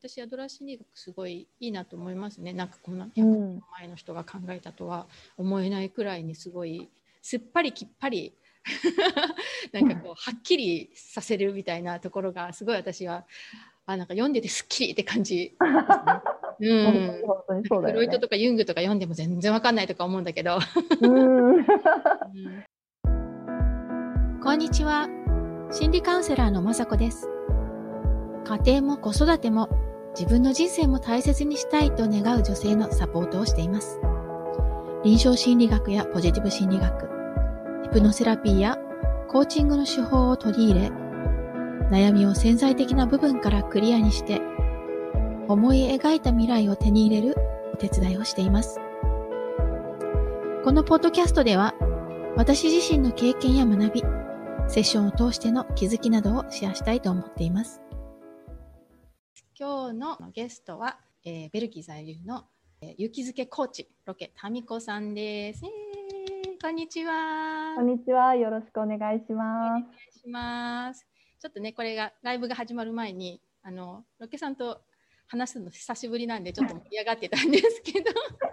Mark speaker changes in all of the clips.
Speaker 1: 私アドラー心理学すごいいいなと思いますね。なんかこんな100年前の人が考えたとは思えないくらいにすごいすっぱりきっぱり なんかこうはっきりさせるみたいなところがすごい私はあなんか読んでてすっきりって感じ、ね、うん、本当にそうだよ、ね、フロイトとかユングとか読んでも全然わかんないとか思うんだけど。うん。
Speaker 2: こんにちは。心理カウンセラーのまさこです。家庭も子育ても自分の人生も大切にしたいと願う女性のサポートをしています。臨床心理学やポジティブ心理学、ヒプノセラピーやコーチングの手法を取り入れ、悩みを潜在的な部分からクリアにして、思い描いた未来を手に入れるお手伝いをしています。このポッドキャストでは、私自身の経験や学び、セッションを通しての気づきなどをシェアしたいと思っています。
Speaker 1: 今日のゲストは、えー、ベルギー在留の、えー、雪付けコーチロケタミコさんです、えー、こんにちは
Speaker 3: こんにちはよろしくお願いしますお願
Speaker 1: いしますちょっとねこれがライブが始まる前にあのロケさんと話すの久しぶりなんでちょっと盛り上がってたんですけど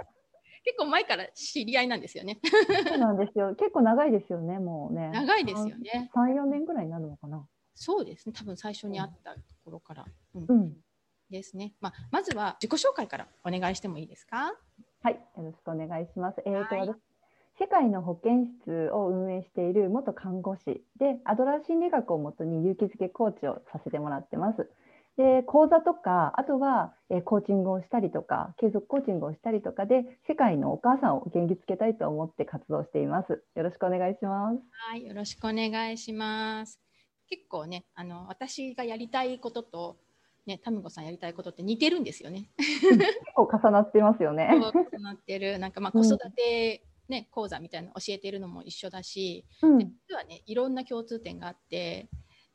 Speaker 1: 結構前から知り合いなんですよね。
Speaker 3: そうなんですよ。結構長いですよね、もうね。
Speaker 1: 長いですよね。
Speaker 3: 三四年ぐらいになるのかな。
Speaker 1: そうですね。多分最初に会ったところから。うん。うん、ですね。まあ、まずは自己紹介からお願いしてもいいですか？
Speaker 3: はい、よろしくお願いします。えーと、はい、世界の保健室を運営している元看護師で、アドラー心理学をもとに勇気づけコーチをさせてもらってます。で講座とかあとは、えコーチングをしたりとか継続コーチングをしたりとかで世界のお母さんを元気づけたいと思って活動しています。よろしくお願いします。
Speaker 1: はい、よろしくお願いします。結構ね、あの私がやりたいこととね、タムコさんやりたいことって似てるんですよね。
Speaker 3: 結構重なってますよね。
Speaker 1: 重なってる。なんかまあ子育て、ね、講座みたいなの教えているのも一緒だし、うん、実はねいろんな共通点があって、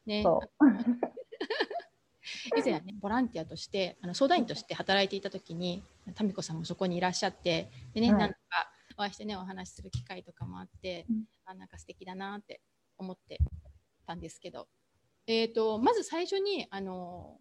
Speaker 1: ね、以前はねボランティアとしてあの相談員として働いていた時にタミコさんもそこにいらっしゃってでね、はい、なんかお会いしてねお話しする機会とかもあって、うん、あなんか素敵だなって思ってたんですけど、えーとまず最初にあの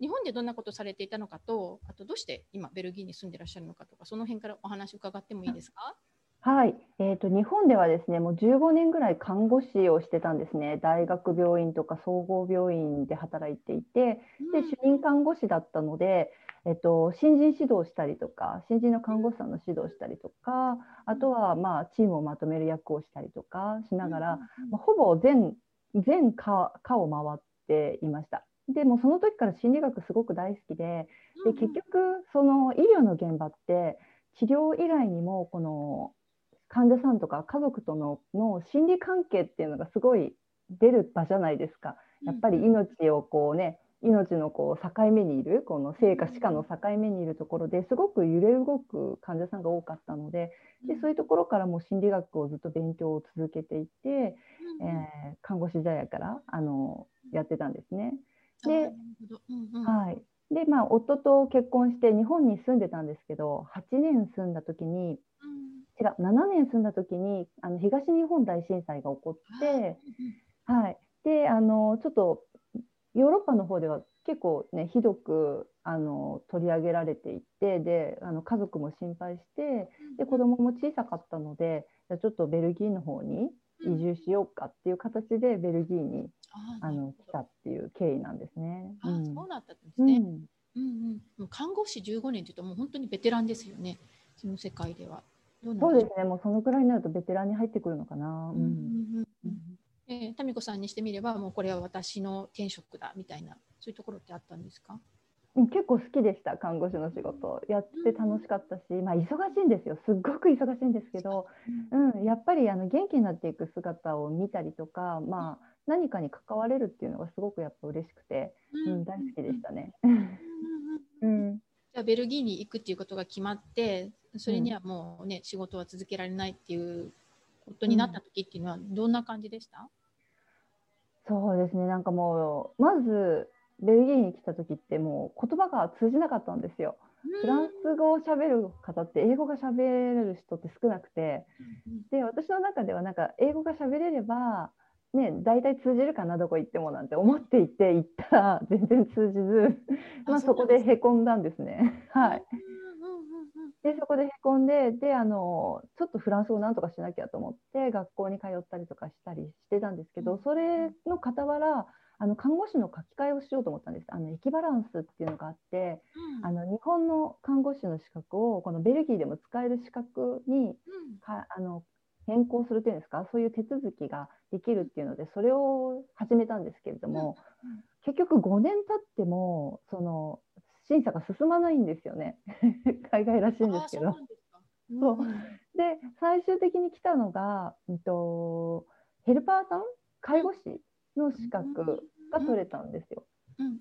Speaker 1: 日本でどんなことされていたのかと、あとどうして今ベルギーに住んでらっしゃるのかとか、その辺からお話伺ってもいいですか？
Speaker 3: はい、えーと、日本ではですね、もう15年ぐらい看護師をしてたんですね。大学病院とか総合病院で働いていて、で主任看護師だったので、えっと、新人指導したりとか、新人の看護師さんの指導したりとか、あとはまあチームをまとめる役をしたりとかしながら、まあ、ほぼ全全科科を回っていました。でもその時から心理学すごく大好きでで結局その医療の現場って治療以外にもこの患者さんとか家族とのの心理関係っていうのがすごい出る場じゃないですか。やっぱり命をこうね命のこう境目にいるこの生か死かの境目にいるところですごく揺れ動く患者さんが多かったのででそういうところからも心理学をずっと勉強を続けていて、えー、看護師時代からあのやってたんですね。で、はい。で、まあ、夫と結婚して日本に住んでたんですけど、8年住んだ時に、違う、7年住んだ時に、あの東日本大震災が起こって、はい。で、あの、ちょっと、ヨーロッパの方では結構ね、ひどくあの取り上げられていて、で、あの家族も心配して、で、子供も小さかったので、じゃちょっとベルギーの方に移住しようかっていう形でベルギーにあの来たっていう経緯なんですね。
Speaker 1: あ、うん、そうだったんですね。うん、うんうん、看護師15年というともう本当にベテランですよね。その世界では。
Speaker 3: そうですね。もうそのくらいになるとベテランに入ってくるのかな。うん。
Speaker 1: えー、タミコさんにしてみればもうこれは私の転職だみたいなそういうところってあったんですか？
Speaker 3: 結構好きでした看護師の仕事。やって楽しかったし、まあ、忙しいんですよ。すっごく忙しいんですけど、うん、やっぱりあの元気になっていく姿を見たりとか、まあ、何かに関われるっていうのがすごくやっぱ嬉しくて、うん、大好きでしたね。
Speaker 1: うん、じゃあベルギーに行くっていうことが決まってそれにはもうね、うん、仕事は続けられないっていうことになった時っていうのはどんな感じでした、
Speaker 3: そうですね。なんかもうまずベルギーに来た時ってもう言葉が通じなかったんですよ。フランス語を喋る方って英語が喋れる人って少なくて。で私の中ではなんか英語が喋れればね、大体通じるかなどこ行ってもなんて思っていて行ったら全然通じずまあそこでへこんだんですね。はい、でそこでへこんでであのちょっとフランス語なんとかしなきゃと思って学校に通ったりとかしたりしてたんですけどそれの傍らあの看護師の書き換えをしようと思ったんです。あのエキバランスっていうのがあって、うん、あの日本の看護師の資格をこのベルギーでも使える資格にか、あの変更するというんですか？そういう手続きができるっていうのでそれを始めたんですけれども、結局5年経ってもその審査が進まないんですよね。海外らしいんですけど。そうで最終的に来たのが、えっと、ヘルパーさん。介護士の資格が取れたんですよ。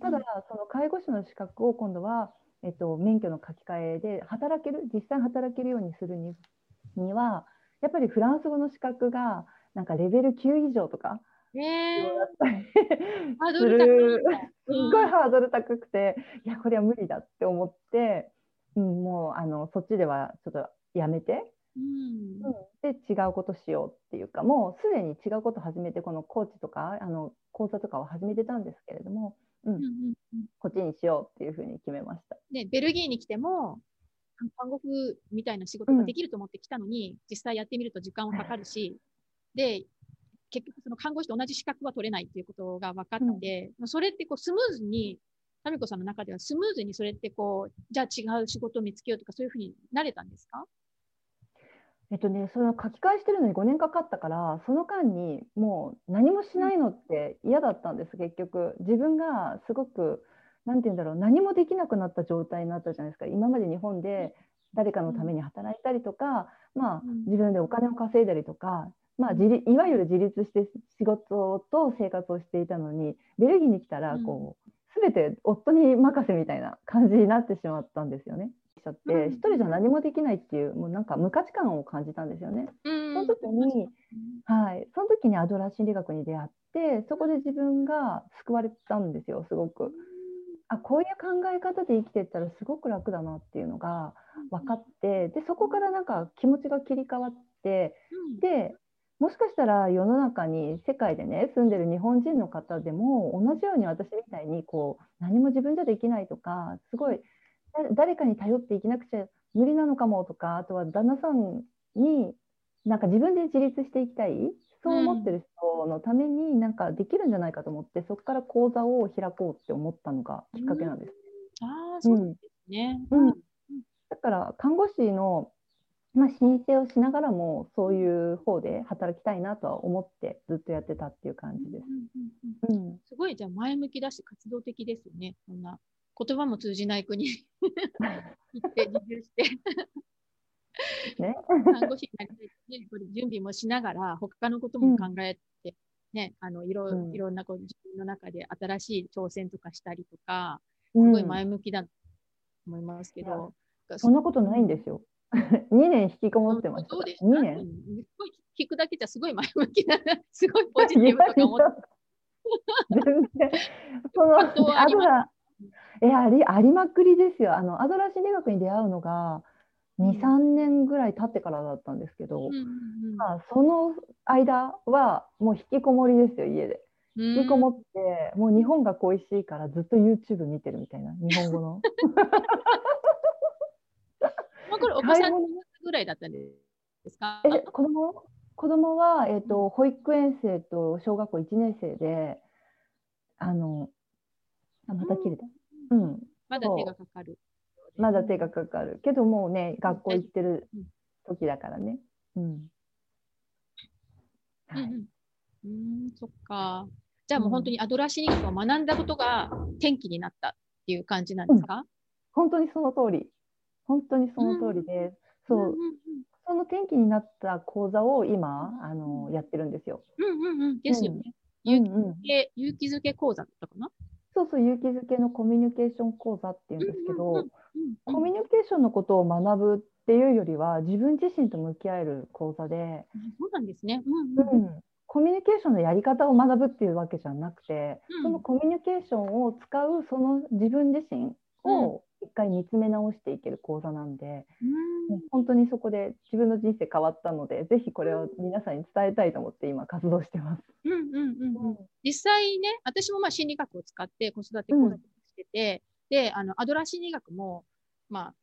Speaker 3: ただその介護士の資格を今度は、えっと、免許の書き換えで働ける実際働けるようにするににはやっぱりフランス語の資格がなんかレベル9以上とか。
Speaker 1: えー、
Speaker 3: する。すっごいハードル高くて、いやこれは無理だって思って、うん、もうあのそっちではちょっとやめて、うん、うん、で違うことしようっていうかもうすでに違うこと始めてこのコーチとかあの講座とかを始めてたんですけれども、うん、うんうんうん、こっちにしようっていうふうに決めました。
Speaker 1: ね、ベルギーに来ても看護婦みたいな仕事ができると思ってきたのに、うん、実際やってみると時間はかかるし、で、結局その看護師と同じ資格は取れないっていうことが分かったので、うん、それってこうスムーズに、タミコさん。の中ではスムーズにそれってこう、じゃあ違う仕事を見つけようとかそういうふうになれたんですか
Speaker 3: えっとね、その書き換えしてるのに5年かかったからその間にもう何もしないのって嫌だったんです結局。自分がすごく何て言うんだろう何もできなくなった状態になったじゃないですか。今まで日本で誰かのために働いたりとか、まあ、自分でお金を稼いだりとか、まあ、自いわゆる自立して仕事と生活をしていたのにベルギーに来たらこう、全て夫に任せみたいな感じになってしまったんですよね。しちゃって一人じゃ何もできないっていうもうなんか無価値観を感じたんですよね。その時に、はい、その時にアドラー心理学に出会ってそこで自分が救われたんですよすごく。あこういう考え方で生きていったらすごく楽だなっていうのが分かってでそこからなんか気持ちが切り替わって、でもしかしたら世の中に世界でね住んでる日本人の方でも同じように私みたいにこう何も自分じゃできないとかすごい誰かに頼っていけなくちゃ無理なのかもとかあとは旦那さんになんか自分で自立していきたいそう思ってる人のためになんかできるんじゃないかと思って、うん、そこから講座を開こうって思ったのがきっかけなんです。
Speaker 1: うん、ああそうですね、
Speaker 3: うん、だから看護師の、まあ、申請をしながらもそういう方で働きたいなとは思ってずっとやってたっていう感じです。
Speaker 1: すごいじゃあ前向きだし活動的ですよね。そんな言葉も通じない国行って 自習してね、看護師になりたい、ね、これ準備もしながら、他のことも考えて、ね、うん、あのいろいろんなこう自分の中で新しい挑戦とかしたりとか、すごい前向きだと思いますけど、
Speaker 3: うん、そんなことないんですよ。2年引きこもってました。2年。
Speaker 1: すごい聞くだけじゃすごい前向きな、すごいポジティブとか思って。全然。
Speaker 3: そのアドラー、えありありまくりですよ。あのアドラー心理学に出会うのが、23年ぐらい経ってからだったんですけど、うんうんうん、まあ、その間はもう引きこもりですよ家で。引きこもって、もう日本が恋しいからずっと YouTube 見てるみたいな日本語の。
Speaker 1: まあこれお子さんぐらいだったんですか？
Speaker 3: え子供？子供は、えーと、保育園生と小学校1年生であのあまた切れた、うん、うん、
Speaker 1: まだ手がかかる。
Speaker 3: まだ手がかかる。けどもうね学校行ってる時だからね。うん。
Speaker 1: はい、うん、うん、そっか。じゃあもう本当にアドラー心理学を学んだことが転機になったっていう感じなんですか、うん、
Speaker 3: 本当にその通り。本当にその通りで、うん、そう、その転機になった講座を今あのやってるんですよ。
Speaker 1: うんうんうん。ですよね。勇気づけ講座だったかな？
Speaker 3: そうそう勇気づけのコミュニケーション講座っていうんですけど、コミュニケーションのことを学ぶっていうよりは自分自身と向き合える講座で、
Speaker 1: そうなんですね、
Speaker 3: うん、うん、コミュニケーションのやり方を学ぶっていうわけじゃなくて、うん、そのコミュニケーションを使うその自分自身を一回見つめ直していける講座なんで、本当にそこで自分の人生変わったのでぜひこれを皆さんに伝えたいと思って今活動してます。
Speaker 1: うんうんうんうん、実際ね私もまあ心理学を使って子育て講座してて、うん、であのアドラー心理学もまあ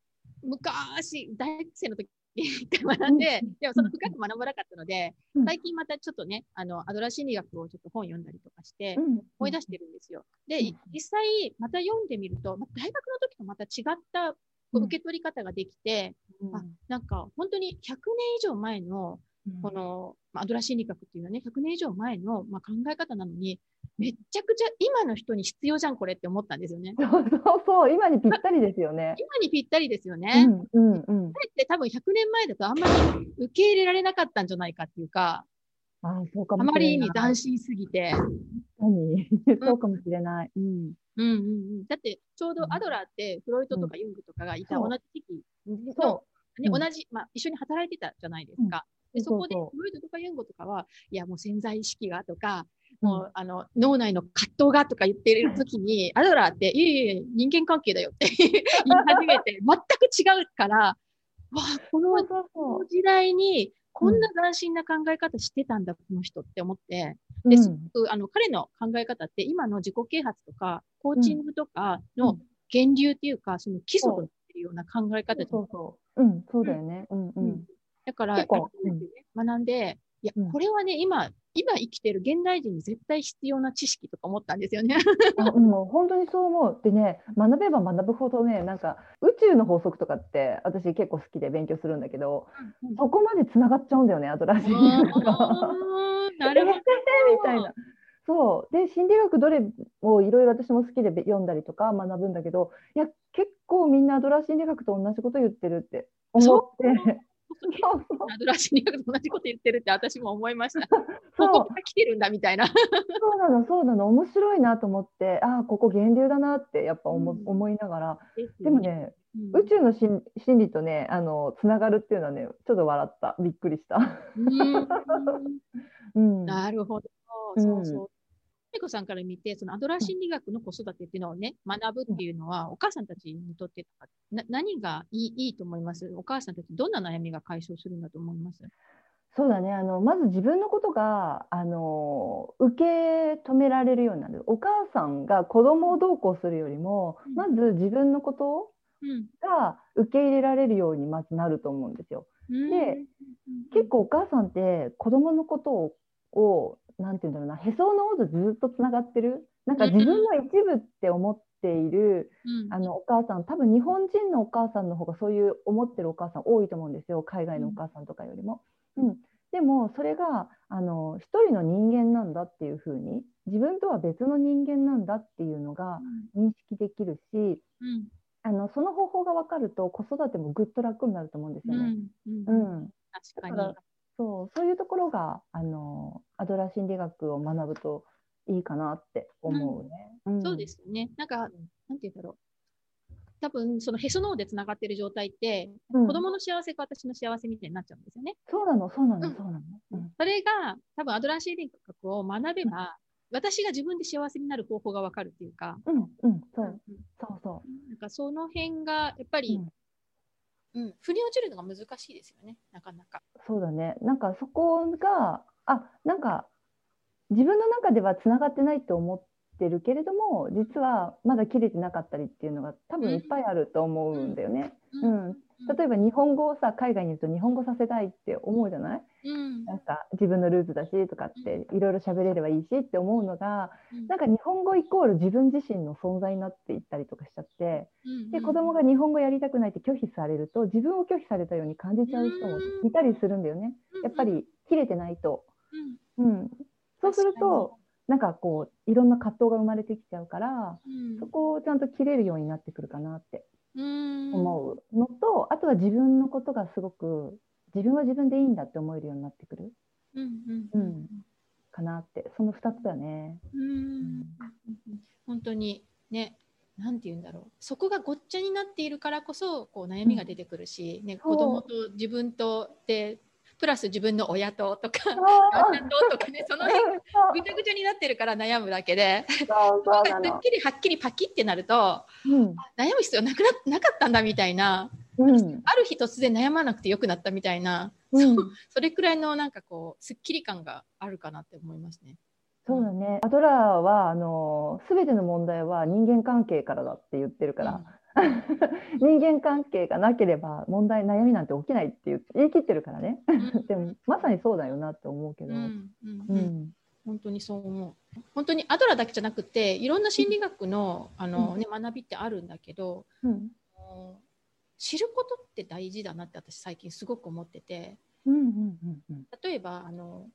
Speaker 1: 昔大学生の時学んで、でもその深く学ばなかったので、最近またちょっとね、あの、アドラー心理学をちょっと本読んだりとかして、思い出してるんですよ。で、実際また読んでみると、大学の時とまた違った受け取り方ができて、あなんか本当に100年以上前のこの、まあ、アドラー心理学っていうのはね、100年以上前の、まあ、考え方なのに、めちゃくちゃ今の人に必要じゃん、これって思ったんですよね。
Speaker 3: そうそうそう、今にぴったりですよね。
Speaker 1: 今にぴったりですよね。うんうんうん。って多分100年前だとあんまり受け入れられなかったんじゃないかっていうか、
Speaker 3: あそうか
Speaker 1: もあまりに斬新すぎて。
Speaker 3: 何そうかもしれない。うん。うん
Speaker 1: うんうん。だって、ちょうどアドラーってフロイトとかユングとかがいた同じ時期の、ね、同じ、まあ、一緒に働いてたじゃないですか。でそこで、フロイトとかユンゴとかは、いや、もう潜在意識がとか、もう、あの、脳内の葛藤がとか言ってる時に、アドラーって、いえいえ、人間関係だよって 言い始めて、全く違うから、わあ、この時代に、こんな斬新な考え方してたんだ、この人って思って、で、すごく、あの、彼の考え方って、今の自己啓発とか、コーチングとかの源流っていうか、その基礎となってるような考え方
Speaker 3: そう。そう。うん、そうだよね。うんうん。
Speaker 1: だから、学んで、いや、これはね、今、今生きてる現代人に絶対必要な知識とか思ったんですよね。
Speaker 3: もう本当にそう思う。でね、学べば学ぶほどね、なんか宇宙の法則とかって私結構好きで勉強するんだけど、うんうん、そこまでつながっちゃうんだよね、アドラー心理学が。
Speaker 1: なるほど。
Speaker 3: みたいな。そうで心理学どれをいろいろ私も好きで読んだりとか学ぶんだけどいや結構みんなアドラー心理学と同じこと言ってるって思って
Speaker 1: アドラー心理学と同じこと言ってるって私も思いました。ここから来てるんだみたいな。
Speaker 3: そうなの、そうなの、面白いなと思って、ああ、ここ源流だなってやっぱ思,、思いながら、でもね、うん、宇宙の心理とね、あのつながるっていうのはね、ちょっと笑った、びっくりした。
Speaker 1: うん、なるほど、そうそう。恵子さんから見て、そのアドラー心理学の子育てっていうのをね、学ぶっていうのは、お母さんたちにとってな何がいいいいと思います？お母さんたち、どんな悩みが解消するんだと思います？
Speaker 3: そうだね。あのまず自分のことがあの受け止められるようになる。お母さんが子供をどうこうするよりも、うん、まず自分のことが受け入れられるようにまずなると思うんですよ。うん、で、結構お母さんって子供のことをなんて言うんだろうなへその緒とずっとつながってる？なんか自分の一部って思っている、うん、あのお母さん多分日本人のお母さんの方がそういう思ってるお母さん多いと思うんですよ。海外のお母さんとかよりも。うん、でもそれがあの一人の人間なんだっていうふうに自分とは別の人間なんだっていうのが認識できるし、うん、あのその方法が分かると子育てもぐっと楽になると思うんですよね。
Speaker 1: うん、うん、確かに。
Speaker 3: そうそういうところがあのアドラー心理学を学ぶといいかなって思うね。
Speaker 1: うん、そうですね。なんか、なんて言うんだろう。多分そのへその緒でつながってる状態って、うん、子供の幸せが私の幸せみたいになっちゃうんですよね。
Speaker 3: そうなの、そうなの、そうなの。
Speaker 1: うん、それが多分アドラー心理学を学べば、私が自分で幸せになる方法がわかるっていうか、
Speaker 3: うん、うん、そう、そうそ
Speaker 1: う。なんかその辺がやっぱり、うん、腑に落ちるのが難しいですよね、なかなか。
Speaker 3: そうだね。なんかそこが、あ、なんか自分の中ではつながってないと思ってるけれども、実はまだ切れてなかったりっていうのが多分いっぱいあると思うんだよね。うん。うん。例えば日本語をさ海外にいると日本語させたいって思うじゃない、うん、なんか自分のルーツだしとかっていろいろ喋れればいいしって思うのが、うん、なんか日本語イコール自分自身の存在になっていったりとかしちゃって、うん、で子供が日本語やりたくないって拒否されると自分を拒否されたように感じちゃう人もいたりするんだよね。やっぱり切れてないと。うん、そうするとなんかこういろんな葛藤が生まれてきちゃうから、そこをちゃんと切れるようになってくるかなって思うのとあとは自分のことがすごく自分は自分でいいんだって思えるようになってくる、うんうんうん、かなって。その2つだね。うん、
Speaker 1: 本当にねなんて言うんだろう。そこがごっちゃになっているからこそこう悩みが出てくるし、ね、子供と自分とでプラス自分の親ととか旦那ととかねその辺ぐちゃぐちゃになってるから悩むだけではっきりはっきりパキってなると、うん、悩む必要なくななかったんだみたいなうん、ある日突然悩まなくてよくなったみたいな、うん、それくらいのなんかこうすっきり感があるかなって思いますね。
Speaker 3: そうだね。アドラーはあの全ての問題は人間関係からだって言ってるから、人間関係がなければ問題悩みなんて起きないって言言い切ってるからね。でもまさにそうだよなって思うけど。うん
Speaker 1: 本当にそう思う。本当にアドラーだけじゃなくていろんな心理学のあの、ね、学びってあるんだけど、うん、知ることって大事だなって私最近すごく思ってて、うんうんうんうん、例えばあの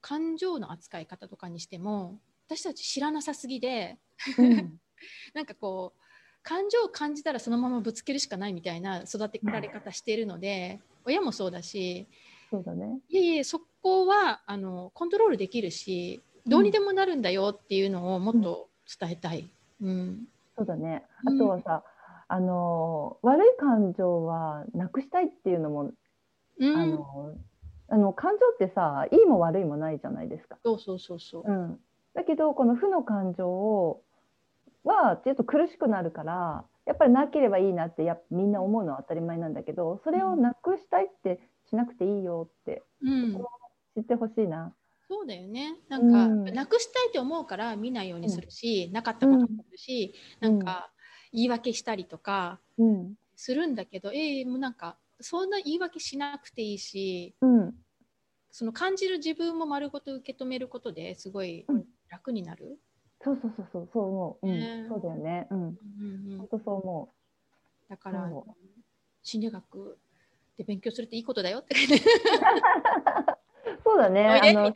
Speaker 1: 感情の扱い方とかにしても私たち知らなさすぎで、うん、なんかこう感情を感じたらそのままぶつけるしかないみたいな育てられ方しているので、親もそうだし
Speaker 3: そうだね
Speaker 1: いえいえそこはあのコントロールできるしどうにでもなるんだよっていうのをもっと伝えたい。うん、うん、
Speaker 3: そうだねあとはさ、あの悪い感情はなくしたいっていうのも、うん、あのあの感情ってさいいも悪いもないじゃないですか。
Speaker 1: そうそうそうそう。
Speaker 3: うん、だけどこの負の感情をはちょっと苦しくなるからやっぱりなければいいなってやみんな思うのは当たり前なんだけどそれをなくしたいってしなくていいよって、うん、知ってほしいな。
Speaker 1: そうだよね。なんか、うん、なくしたいって思うから見ないようにするし、うん、なかったこともあるし、うん、なんか言い訳したりとかするんだけど、うん、えー、もうなんかそんな言い訳しなくていいし、うん、その感じる自分も丸ごと受け止めることですごい楽になる。
Speaker 3: そうそうそうそうそう思う、うん、そうだよね。うん、う本当そう思
Speaker 1: う。だから心理学で勉強するっていいことだよって。
Speaker 3: そうだね。あの視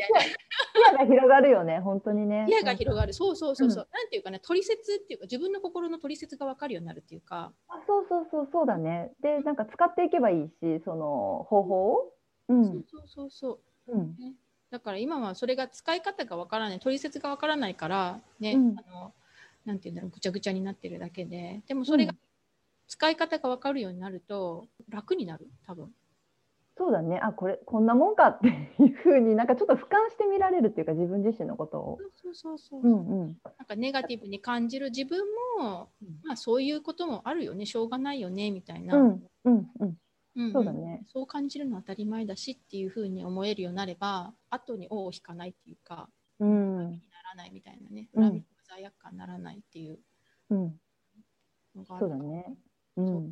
Speaker 3: 野が広がるよね、本当にね。
Speaker 1: 視野が広がる、そうそうそうそう、うん、なんていうかね、取説っていうか、自分の心の取説が分かるようになるっていうか。
Speaker 3: あ、そうそうそう、そうだね。で、なんか使っていけばいいし、その方法を。
Speaker 1: うん、そうそうそうそう。うん、ね、だから今はそれが使い方が分からない、取説が分からないから、ね、うん、あの。なんていうんだろう、ぐちゃぐちゃになってるだけで、でもそれが。使い方が分かるようになると楽になる多分。
Speaker 3: そうだね。あこれこんなもんかっていうふうになんかちょっと俯瞰して見られるっていうか自分自身のことを。
Speaker 1: そうそうそうそう、う。んうん、なんかネガティブに感じる自分も、まあ、そういうこともあるよね。しょうがないよねみたいな、うんうんうんうん、そうだね。そう感じるのは当たり前だしっていうふうに思えるようになれば後に尾を引かないっていうか、うん、恨みにならないみたいなね。恨みと罪悪感にならないっていうの
Speaker 3: がある、うん、そうだね、うん。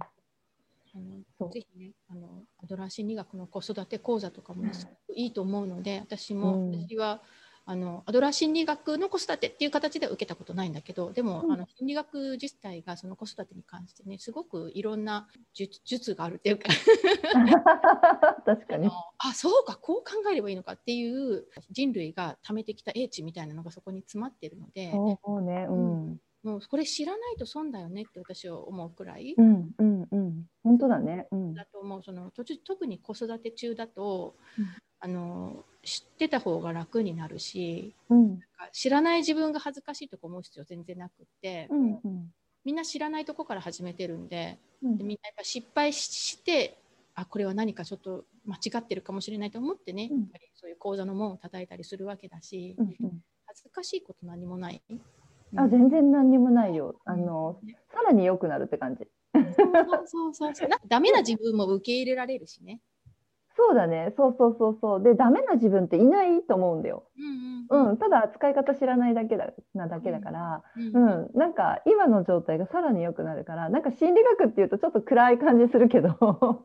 Speaker 1: あのぜひねあのアドラー心理学の子育て講座とかも、ね、すごくいいと思うので私も、うん、私はあのアドラー心理学の子育てっていう形では受けたことないんだけどでも、うん、あの心理学自体がその子育てに関してねすごくいろんな術があるっていうか。
Speaker 3: 確かに。
Speaker 1: あそうかこう考えればいいのかっていう人類が貯めてきた英知みたいなのがそこに詰まってるので。
Speaker 3: そうねうん。
Speaker 1: もうこれ知らないと損だよねって私は思うくらい。
Speaker 3: うんうんうん、本当だね。
Speaker 1: うん、だと思う。その特に子育て中だと、うん、あの知ってた方が楽になるし、うん、知らない自分が恥ずかしいとか思う必要全然なくって、うんうん、みんな知らないとこから始めてるんでうん、でみんなやっぱ失敗してあこれは何かちょっと間違ってるかもしれないと思ってね、やっぱりそういう講座の門を叩いたりするわけだし、うんうん、恥ずかしいこと何もない。
Speaker 3: あ全然何にもないよ。あの、さらに良くなるって感じ。
Speaker 1: そうそうそう。ダメな自分も受け入れられるしね。
Speaker 3: そうだね。そうそうそうそう。で、ダメな自分っていないと思うんだよ。うん、うんうん、ただ使い方知らないだけだなだけだから、うん、うん、なんか今の状態がさらに良くなるから、なんか心理学っていうとちょっと暗い感じするけど、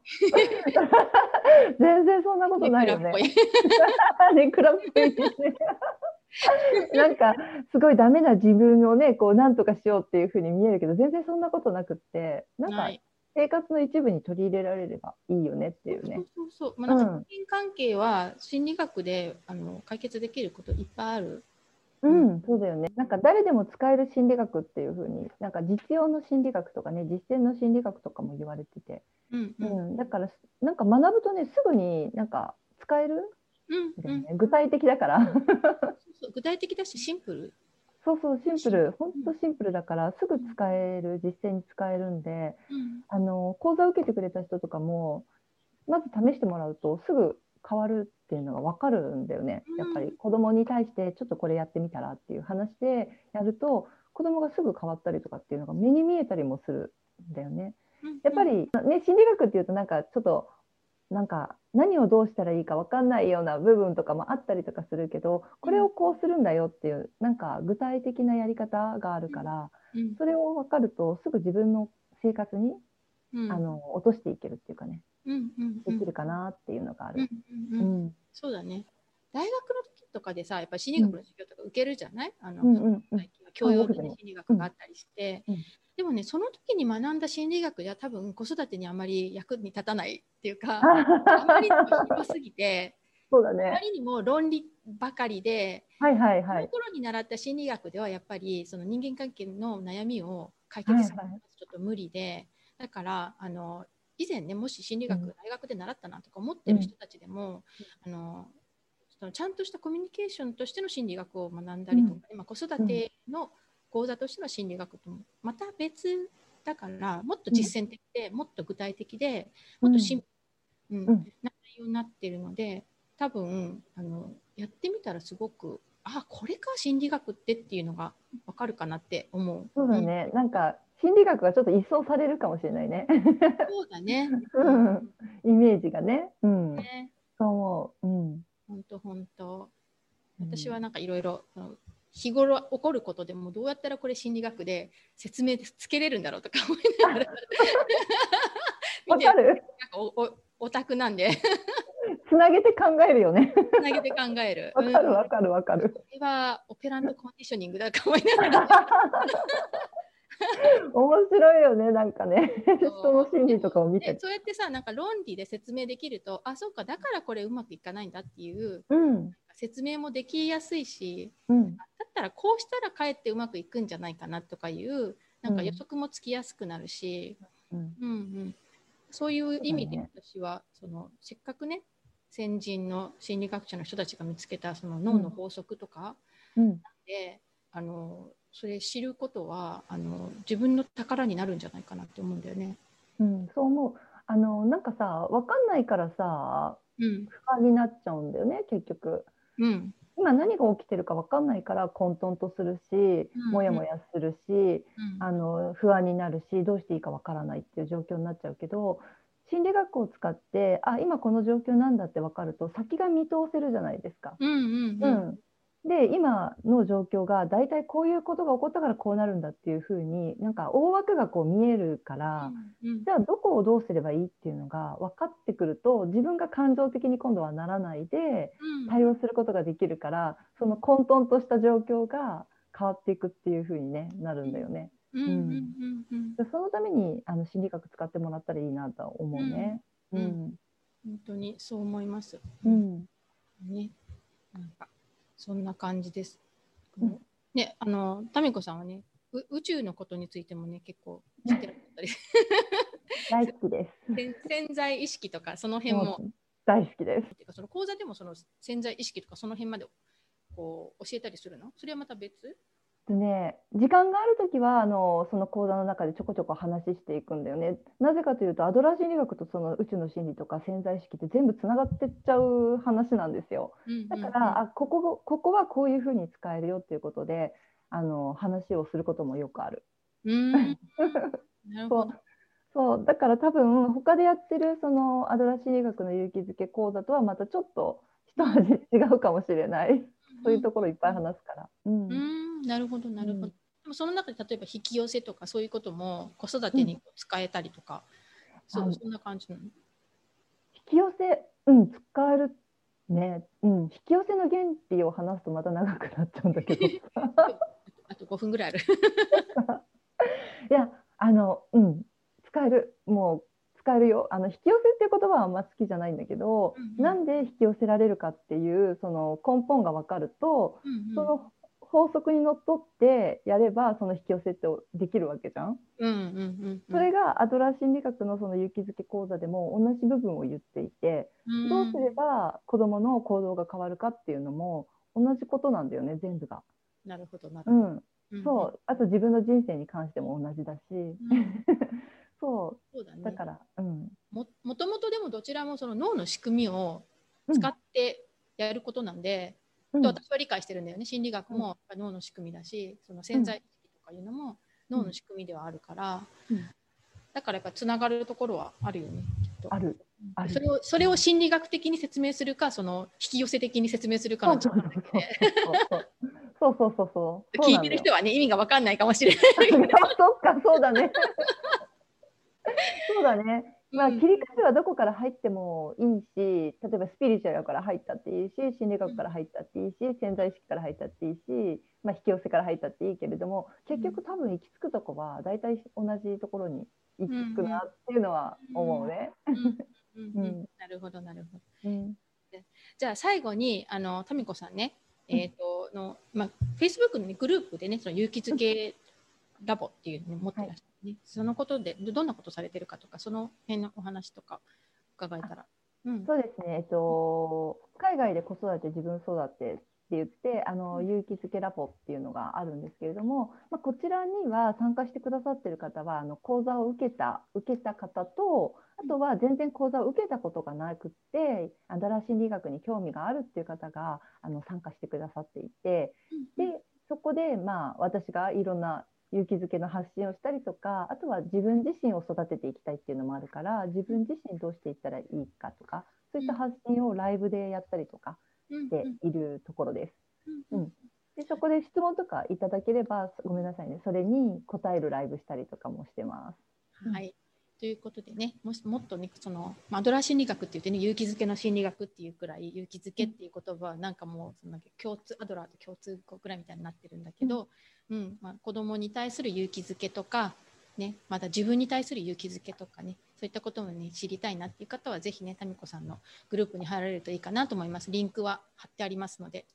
Speaker 3: 全然そんなことないよね。ね、暗っぽい。なんかすごいダメな自分をねこうなんとかしようっていうふうに見えるけど全然そんなことなくってなんか生活の一部に取り入れられればいいよねっていうね。
Speaker 1: そうそうまあ、人間関係は心理学であの解決できることいっぱいある。
Speaker 3: うん、そうだよね。なんか誰でも使える心理学っていうふうに、なんか実用の心理学とかね、実践の心理学とかも言われてて、うん、うん。うん、だからなんか学ぶとね、すぐになんか使える？うんうん、具体的だから。
Speaker 1: そう具体的だしシンプル
Speaker 3: そうそうシンプル。本当シンプルだからすぐ使える実践に使えるんで、うん、あの講座を受けてくれた人とかもまず試してもらうとすぐ変わるっていうのが分かるんだよね、やっぱり子供に対してちょっとこれやってみたらっていう話でやると子供がすぐ変わったりとかっていうのが目に見えたりもするんだよね。やっぱり、ね、心理学っていうとなんかちょっとなんか何をどうしたらいいか分かんないような部分とかもあったりとかするけどこれをこうするんだよっていうなんか具体的なやり方があるから、それを分かるとすぐ自分の生活に、あの落としていけるっていうかね、できるかなっていうのがある。
Speaker 1: そうだね。大学の時とかでさやっぱり心理学の授業とか受けるじゃない、あの、うんうん教養で心理学があったりして、うん。うん、でもねその時に学んだ心理学じゃ多分子育てにあまり役に立たないっていうか あまりにも広すぎて
Speaker 3: そうだね、あ
Speaker 1: まりにも論理ばかりで、
Speaker 3: はいはいはい、
Speaker 1: その頃に習った心理学ではやっぱりその人間関係の悩みを解決するのはちょっと無理で、はいはい、だからあの以前ねもし心理学、大学で習ったなとか思ってる人たちでも、うん、あのそのちゃんとしたコミュニケーションとしての心理学を学んだりとか、うん、子育ての講座としての心理学ともまた別だからもっと実践的で、もっと具体的でもっとシンプル、うんな内容になっているので多分あのやってみたらすごくあこれか心理学ってっていうのが分かるかなって思う。
Speaker 3: そうだね、うん、なんか心理学がちょっと一掃されるかもしれないね。
Speaker 1: そうだね。
Speaker 3: うん、イメージがね。うん。ね、そう思う。うん。
Speaker 1: 本当本当。私はなんかいろいろ日頃起こることでもどうやったらこれ心理学で説明つけれるんだろうとか思いながら。
Speaker 3: 見てなんか
Speaker 1: おおオタクなんで。
Speaker 3: つなげて考えるよね。
Speaker 1: つなげて考える。
Speaker 3: わかるわかるわかる、
Speaker 1: これはオペランドコンディショニングだと思いながら
Speaker 3: 面白いよねなんかね。人の心理とかを見て。
Speaker 1: そうやってさなんか論理で説明できるとあそうかだからこれうまくいかないんだっていう、
Speaker 3: うん、
Speaker 1: 説明もできやすいし、
Speaker 3: うん、だ
Speaker 1: ったらこうしたらかえってうまくいくんじゃないかなとかいうなんか予測もつきやすくなるし、うん、うんうん。そういう意味で私はそのせっかくね先人の心理学者の人たちが見つけたその脳の法則とか、
Speaker 3: うん、
Speaker 1: であのそれ知ることはあの自分の宝になるんじゃないかなって思うんだよね。
Speaker 3: うん、そう思う。あのなんかさ分かんないからさ、
Speaker 1: うん、
Speaker 3: 不安になっちゃうんだよね結局。
Speaker 1: うん、
Speaker 3: 今何が起きてるか分かんないから混沌とするし、うん、もやもやするし、うん、あの不安になるしどうしていいか分からないっていう状況になっちゃうけど心理学を使ってあ今この状況なんだって分かると先が見通せるじゃないですか。
Speaker 1: うんうんうん、
Speaker 3: で今の状況が大体こういうことが起こったからこうなるんだっていうふうになんか大枠がこう見えるから、うんうん、じゃあどこをどうすればいいっていうのが分かってくると自分が感情的に今度はならないで対応することができるから、その混沌とした状況が変わっていくっていうふうに、ね、なるんだよね。そのためにあの心理学使ってもらったらいいなと思うね。うん、うん、
Speaker 1: 本当にそう思います。
Speaker 3: うん、
Speaker 1: ね、なんかそんな感じです。うん、ね、あの、タミコさんはね、宇宙のことについてもね、結構知ってるったり。
Speaker 3: 大好きです。
Speaker 1: 潜在意識とか、その辺も。
Speaker 3: 大好きです。
Speaker 1: その講座でもその潜在意識とか、その辺までこう教えたりするの？それはまた別？
Speaker 3: とね、時間があるときはあのその講座の中でちょこちょこ話していくんだよね。なぜかというとアドラー心理学とその宇宙の心理とか潜在意識って全部つながってっちゃう話なんですよ。だからあここここはこういうふうに使えるよっていうことであの話をすることもよくある。
Speaker 1: うん
Speaker 3: そうそうだから多分他でやってるそのアドラー心理学の勇気づけ講座とはまたちょっと一味違うかもしれない。そういうところいっぱい話すから。
Speaker 1: うん、うんなるほどなるほど。でもその中で例えば引き寄せとかそういうことも子育てに使えたりとか、うん、そうそんな感じなの？引
Speaker 3: き寄せ、うん、使えるね、うん、引き寄せの原理を話すとまた長くなっちゃうんだけど
Speaker 1: あと5分ぐらいある。
Speaker 3: いやあのうん使えるもう使えるよ。あの引き寄せっていう言葉はあんま好きじゃないんだけど、うんうん、なんで引き寄せられるかっていうその根本が分かると、うんうん、その法則にのっとってやればその引き寄せってできるわけじゃん。
Speaker 1: うんうんうんうん、
Speaker 3: それがアドラー心理学のその勇気づけ講座でも同じ部分を言っていて、うん、どうすれば子どもの行動が変わるかっていうのも同じことなんだよね全部が。
Speaker 1: なるほどなるほど。うん
Speaker 3: そう。あと自分の人生に関しても同じだし、うん、そう。
Speaker 1: そうだ,、ね、
Speaker 3: だから、うん、
Speaker 1: ももともとでもどちらもその脳の仕組みを使ってやることなんで、私は理解してるんだよね。心理学も脳の仕組みだしその潜在意識とかいうのも脳の仕組みではあるから、だからやっぱつながるところはあるよね
Speaker 3: ある。ある。
Speaker 1: それをそれを心理学的に説明するかその引き寄せ的に説明するかの
Speaker 3: そうそうそう。そう
Speaker 1: 聞いてる人はね意味が分かんないかもしれない。
Speaker 3: そっかそうだね。そうだねまあ、切り替えはどこから入ってもいいし、例えばスピリチュアルから入ったっていいし、心理学から入ったっていいし、潜在意識から入ったっていいし、まあ、引き寄せから入ったっていいけれども、結局多分行き着くとこは大体同じところに行き着くなっていうのは思うね。
Speaker 1: なるほど、なるほど。うん、じゃあ最後に、あの、タミコさんね、えっ、ー、と、の、まあ、Facebook の、ね、グループでね、その勇気づけラボっていうのを持ってらっしゃる。ね、そのことでどんなことされてるかとかその辺のお話とか伺えたら。
Speaker 3: うん、そうですね、えっと、海外で子育て自分育てって言ってあの勇気づけラボっていうのがあるんですけれども、まあ、こちらには参加してくださってる方はあの講座を受けた受けた方とあとは全然講座を受けたことがなくってアダラ心理学に興味があるっていう方があの参加してくださっていて。でそこでまあ私がいろんな勇気づけの発信をしたりとかあとは自分自身を育てていきたいっていうのもあるから自分自身どうしていったらいいかとかそういった発信をライブでやったりとかしているところです。うん、でそこで質問とかいただければごめんなさいね。それに答えるライブしたりとかもしてます。
Speaker 1: はいということでねもしもっとねそのマドラー心理学って言ってね勇気づけの心理学っていうくらい勇気づけっていう言葉はなんかもうその共通アドラーと共通語くらいみたいになってるんだけど、うんまあ、子供に対する勇気づけとか、ね、また自分に対する勇気づけとかねそういったこともね知りたいなっていう方はぜひねタミコさんのグループに入られるといいかなと思います。リンクは貼ってありますので。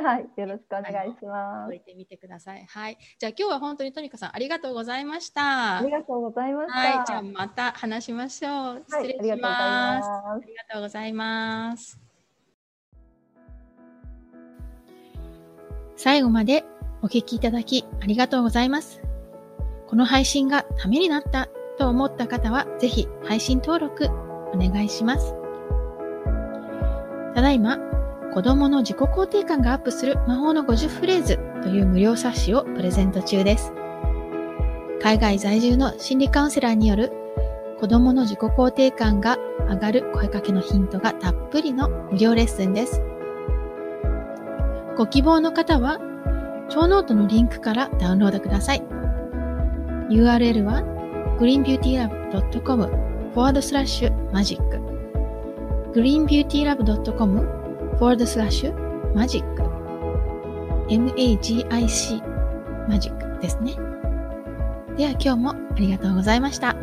Speaker 3: はい。よろしくお願いします。
Speaker 1: 置い。てみてください。はい。じゃあ今日は本当にトミコさんありがとうございました。
Speaker 3: ありがとうございました。
Speaker 1: はい。じゃあまた話しましょう。失礼します、はい、ありがとうございます。
Speaker 2: 最後までお聞きいただきありがとうございます。この配信がためになったと思った方は、ぜひ配信登録お願いします。ただいま、子供の自己肯定感がアップする魔法の50フレーズという無料冊子をプレゼント中です。海外在住の心理カウンセラーによる子供の自己肯定感が上がる声かけのヒントがたっぷりの無料レッスンです。ご希望の方は超ノートのリンクからダウンロードください。URL は greenbeautylab.com forward slash magic greenbeautylab.com forward slash magic magic マジックですね。では今日もありがとうございました。